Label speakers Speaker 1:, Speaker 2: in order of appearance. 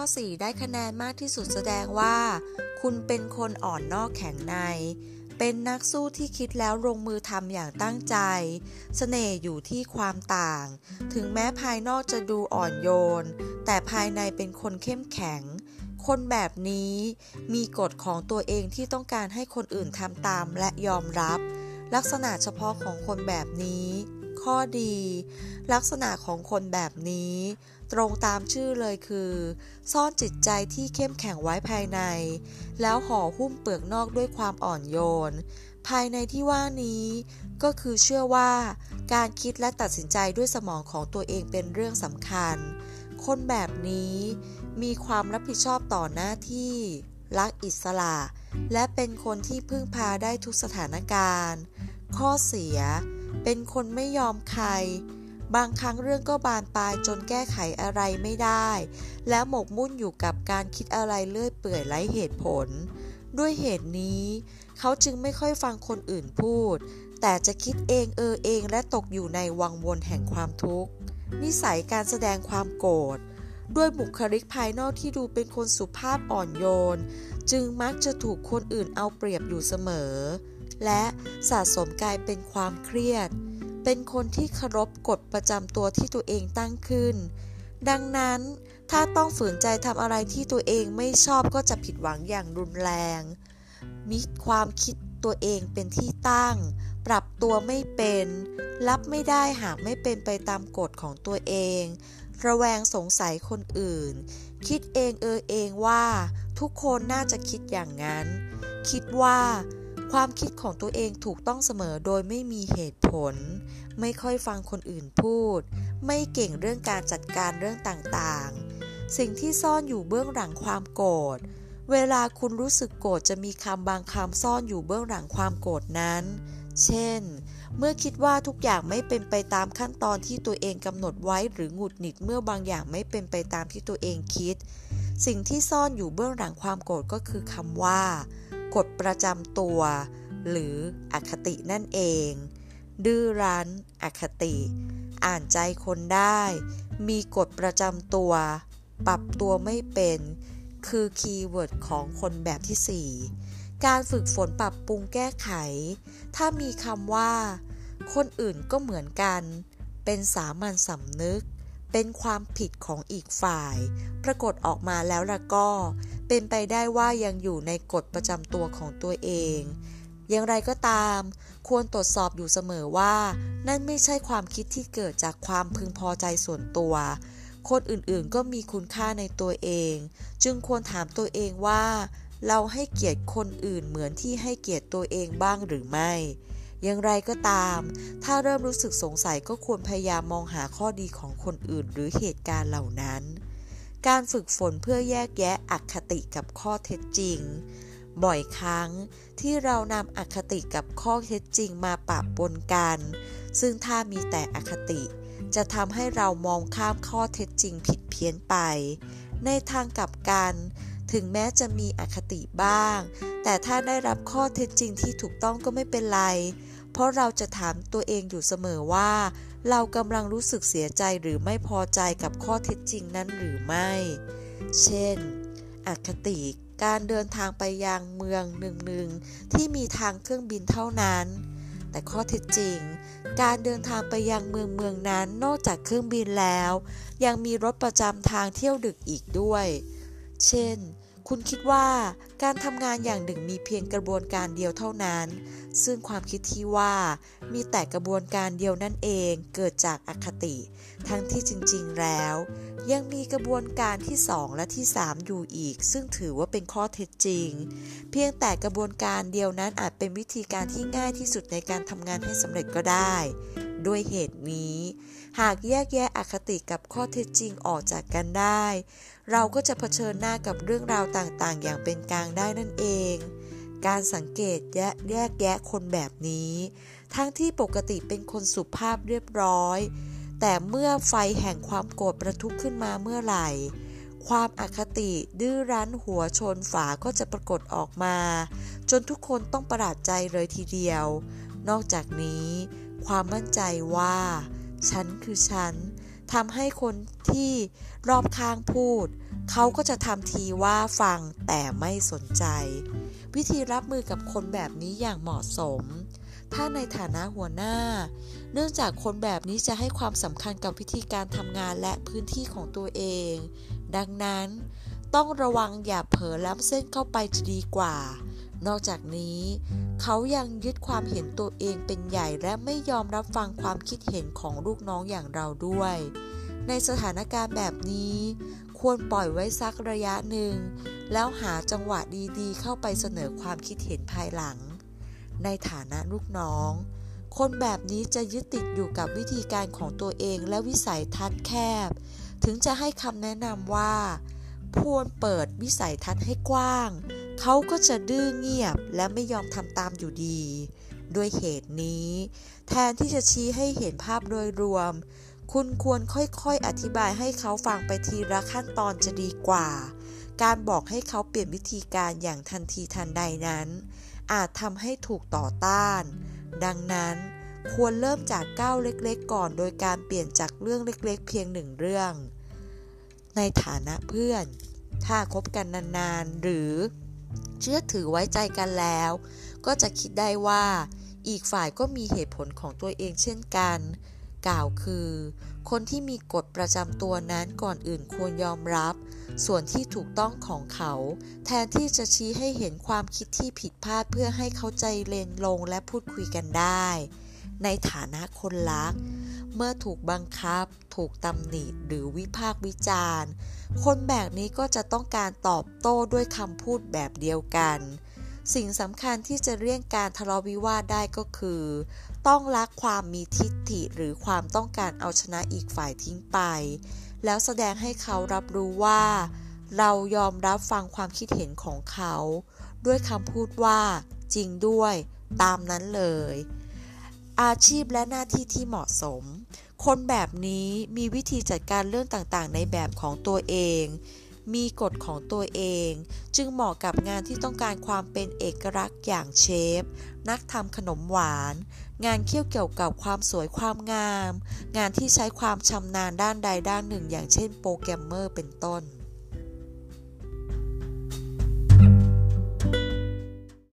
Speaker 1: อ 4 ได้คะแนนมากที่สุดแสดงว่า คุณเป็นคนอ่อนนอกแข็งใน เป็นนักสู้ที่คิดแล้วลงมือทำอย่างตั้งใจเสน่ห์อยู่ที่ความต่าง ถึงแม้ภายนอกจะดูอ่อนโยน แต่ภายในเป็นคนเข้มแข็ง คนแบบนี้มีกฎของตัวเองที่ต้องการให้คนอื่นทำตามและยอมรับ ลักษณะเฉพาะของคนแบบนี้ ข้อดี ลักษณะของคนแบบนี้ ตรงตามชื่อเลยคือ ซ่อนจิตใจที่เข้มแข็งไว้ภายใน แล้วห่อหุ้มเปลือกนอกด้วยความอ่อนโยน ภายในที่ว่านี้ ก็คือเชื่อว่า การคิดและตัดสินใจด้วยสมองของตัวเองเป็นเรื่องสำคัญ คนแบบนี้มีความรับผิดชอบต่อหน้าที่ รักอิสระ และเป็นคนที่พึ่งพาได้ทุกสถานการณ์ ข้อเสีย เป็นคนไม่ยอมใคร บางครั้งเรื่องก็บานปลายจนแก้ไขอะไรไม่ได้ แล้วหมกมุ่นอยู่กับการคิดอะไรเลื่อยเปื่อยไร้เหตุผล ด้วยเหตุนี้ เขาจึงไม่ค่อยฟังคนอื่นพูด แต่จะคิดเองเออเองและตกอยู่ในวังวนแห่งความทุกข์ นิสัยการแสดงความโกรธด้วยบุคลิกภายนอกที่ดูเป็นคนสุภาพอ่อนโยน จึงมักจะถูกคนอื่นเอาเปรียบอยู่เสมอ และสะสมกลายเป็นความเครียด เป็นคนที่เคารพกฎประจำตัวที่ตัวเองตั้งขึ้น ดังนั้นถ้าต้องฝืนใจทำอะไรที่ตัวเองไม่ชอบก็จะผิดหวังอย่างรุนแรง มีความคิดตัวเองเป็นที่ตั้ง ปรับตัวไม่เป็น รับไม่ได้หากไม่เป็นไปตามกฎของตัวเอง ระแวงสงสัยคนอื่น คิดเองเออเองว่า ทุกคนน่าจะคิดอย่างนั้น คิดว่า ความคิดของตัวเองถูกต้องเสมอโดยไม่มีเหตุผล ไม่ค่อยฟังคนอื่นพูด ไม่เก่งเรื่องการจัดการเรื่องต่างๆ สิ่งที่ซ่อนอยู่เบื้องหลังความโกรธ เวลาคุณรู้สึกโกรธจะมีคำบางคำซ่อนอยู่เบื้องหลังความโกรธนั้น เช่น เมื่อคิดว่าทุกอย่างไม่เป็นไปตามขั้นตอนที่ตัวเองกำหนดไว้หรือหงุดหงิดเมื่อบางอย่างไม่เป็นไปตามที่ตัวเองคิด สิ่งที่ซ่อนอยู่เบื้องหลังความโกรธก็คือคำว่า กฎประจำตัว หรืออคตินั่นเอง ดื้อรั้น อคติ อ่านใจคนได้ มีกฎประจำตัว ปรับตัวไม่เป็น คือคีย์เวิร์ดของคนแบบที่ 4 การฝึกฝนปรับปรุงแก้ไข ถ้ามีคำว่า คนอื่นก็เหมือนกัน เป็นสามัญสำนึกเป็นความผิดของอีกฝ่าย ปรากฏออกมาแล้วละก็ เป็นไปได้ว่ายังอยู่ในกฎประจำตัวของตัวเอง อย่างไรก็ตาม ควรตรวจสอบอยู่เสมอว่า นั่นไม่ใช่ความคิดที่เกิดจากความพึงพอใจส่วนตัว คนอื่นๆก็มีคุณค่าในตัวเอง จึงควรถามตัวเองว่า เราให้เกียรติคนอื่นเหมือนที่ให้เกียรติตัวเองบ้างหรือไม่อย่างไรก็ตาม ถ้าเริ่มรู้สึกสงสัยก็ควรพยายามมองหาข้อดีของคนอื่นหรือเหตุการณ์เหล่านั้น การฝึกฝนเพื่อแยกแยะอคติกับข้อเท็จจริง บ่อยครั้งที่เรานำอคติกับข้อเท็จจริงมาปะปนกัน ซึ่งถ้ามีแต่อคติ จะทำให้เรามองข้ามข้อเท็จจริงผิดเพี้ยนไป ในทางกลับกัน ถึงแม้จะมีอคติบ้าง แต่ถ้าได้รับข้อเท็จจริงที่ถูกต้องก็ไม่เป็นไร ราะเราจะถามตัวเองอยู่เสมอว่า เรากำลังรู้สึกเสียใจหรือไม่พอใจกับข้อเท็จจริงนั้นหรือไม่ เช่น อคติการเดินทางไปยังเมืองหนึ่งๆที่มีทางเครื่องบินเท่านั้น แต่ข้อเท็จจริง การเดินทางไปยังเมืองเมืองนั้นนอกจากเครื่องบินแล้ว ยังมีรถประจำทางเที่ยวดึกอีกด้วย เช่น คุณคิดว่าการทำงานอย่างหนึ่งมีเพียงกระบวนการเดียวเท่านั้น ซึ่งความคิดที่ว่ามีแต่กระบวนการเดียวนั่นเองเกิดจากอคติ ทั้งที่จริงๆแล้ว ยังมีกระบวนการที่ 2 และที่ 3 อยู่อีก ซึ่งถือว่าเป็นข้อเท็จจริง เพียงแต่กระบวนการเดียวนั้นอาจเป็นวิธีการที่ง่ายที่สุดในการทำงานให้สำเร็จก็ได้ ด้วยเหตุนี้ หากแยกแยะอคติกับข้อเท็จจริงออกจากกันได้ เราก็จะเผชิญหน้ากับเรื่องราวต่างๆ อย่างเป็นกลางได้นั่นเอง การสังเกตแยกแยกแยะคนแบบนี้ ทั้งที่ปกติเป็นคนสุภาพเรียบร้อย แต่เมื่อไฟแห่งความโกรธประทุขึ้นมาเมื่อไหร่ความอคติดื้อรั้นหัวชนฝาก็จะปรากฏออกมา จนทุกคนต้องประหลาดใจเลยทีเดียว นอกจากนี้ ความมั่นใจว่า ฉันคือฉันทำให้คนที่รอบข้างพูด เขาก็จะทำทีว่าฟังแต่ไม่สนใจ วิธีรับมือกับคนแบบนี้อย่างเหมาะสม ถ้าในฐานะหัวหน้า เนื่องจากคนแบบนี้จะให้ความสำคัญกับวิธีการทำงานและพื้นที่ของตัวเอง ดังนั้น ต้องระวังอย่าเผลอล้ำเส้นเข้าไปจะดีกว่า นอกจากนี้ เขายังยึดความเห็นตัวเองเป็นใหญ่และไม่ยอมรับฟังความคิดเห็นของลูกน้องอย่างเราด้วย ในสถานการณ์แบบนี้ ควรปล่อยไว้สักระยะหนึ่ง แล้วหาจังหวะดีๆ เข้าไปเสนอความคิดเห็นภายหลัง ในฐานะลูกน้อง คนแบบนี้จะยึดติดอยู่กับวิธีการของตัวเองและวิสัยทัศน์แคบ ถึงจะให้คำแนะนำว่าพวนเปิดวิสัยทัศน์ให้กว้าง เขาก็จะดื้อเงียบและไม่ยอมทำตามอยู่ดี ด้วยเหตุนี้ แทนที่จะชี้ให้เห็นภาพโดยรวม คุณควรค่อยๆอธิบายให้เขาฟังไปทีละขั้นตอนจะดีกว่า การบอกให้เขาเปลี่ยนวิธีการอย่างทันทีทันใดนั้น อาจทำให้ถูกต่อต้าน ดังนั้นควรเริ่มจากก้าวเล็กๆ ก่อน โดยการเปลี่ยนจากเรื่องเล็กๆ เพียงหนึ่งเรื่อง ในฐานะเพื่อน ถ้าคบกันนานๆ หรือ เชื่อถือไว้ใจกันแล้ว ก็จะคิดได้ว่าอีกฝ่ายก็มีเหตุผลของตัวเองเช่นกัน กล่าวคือ คนที่มีกฎประจำตัวนั้นก่อนอื่นควรยอมรับ ส่วนที่ถูกต้องของเขา แทนที่จะชี้ให้เห็นความคิดที่ผิดพลาดเพื่อให้เขาใจเลนลงและพูดคุยกันได้ ในฐานะคนรัก เมื่อถูกบังคับ ถูกตำหนิหรือวิพากษ์วิจารณ์ คนแบบนี้ก็จะต้องการตอบโต้ด้วยคำพูดแบบเดียวกัน สิ่งสำคัญที่จะเลี่ยงการทะเลาะวิวาทได้ก็คือ ต้องละความมีทิฏฐิหรือความต้องการเอาชนะอีกฝ่ายทิ้งไป แล้วแสดงให้เขารับรู้ว่า เรายอมรับฟังความคิดเห็นของเขา ด้วยคำพูดว่า จริงด้วย ตามนั้นเลย อาชีพและหน้าที่ที่เหมาะสม คนแบบนี้มีวิธีจัดการเรื่องต่างๆ ในแบบของตัวเอง มีกฎของตัวเอง จึงเหมาะกับงานที่ต้องการความเป็นเอกลักษณ์อย่างเชฟ นักทำขนมหวาน งานเกี่ยวเกี่ยวกับความสวยความงาม งานที่ใช้ความชำนาญด้านใดด้านหนึ่ง อย่างเช่นโปรแกรมเมอร์เป็นต้น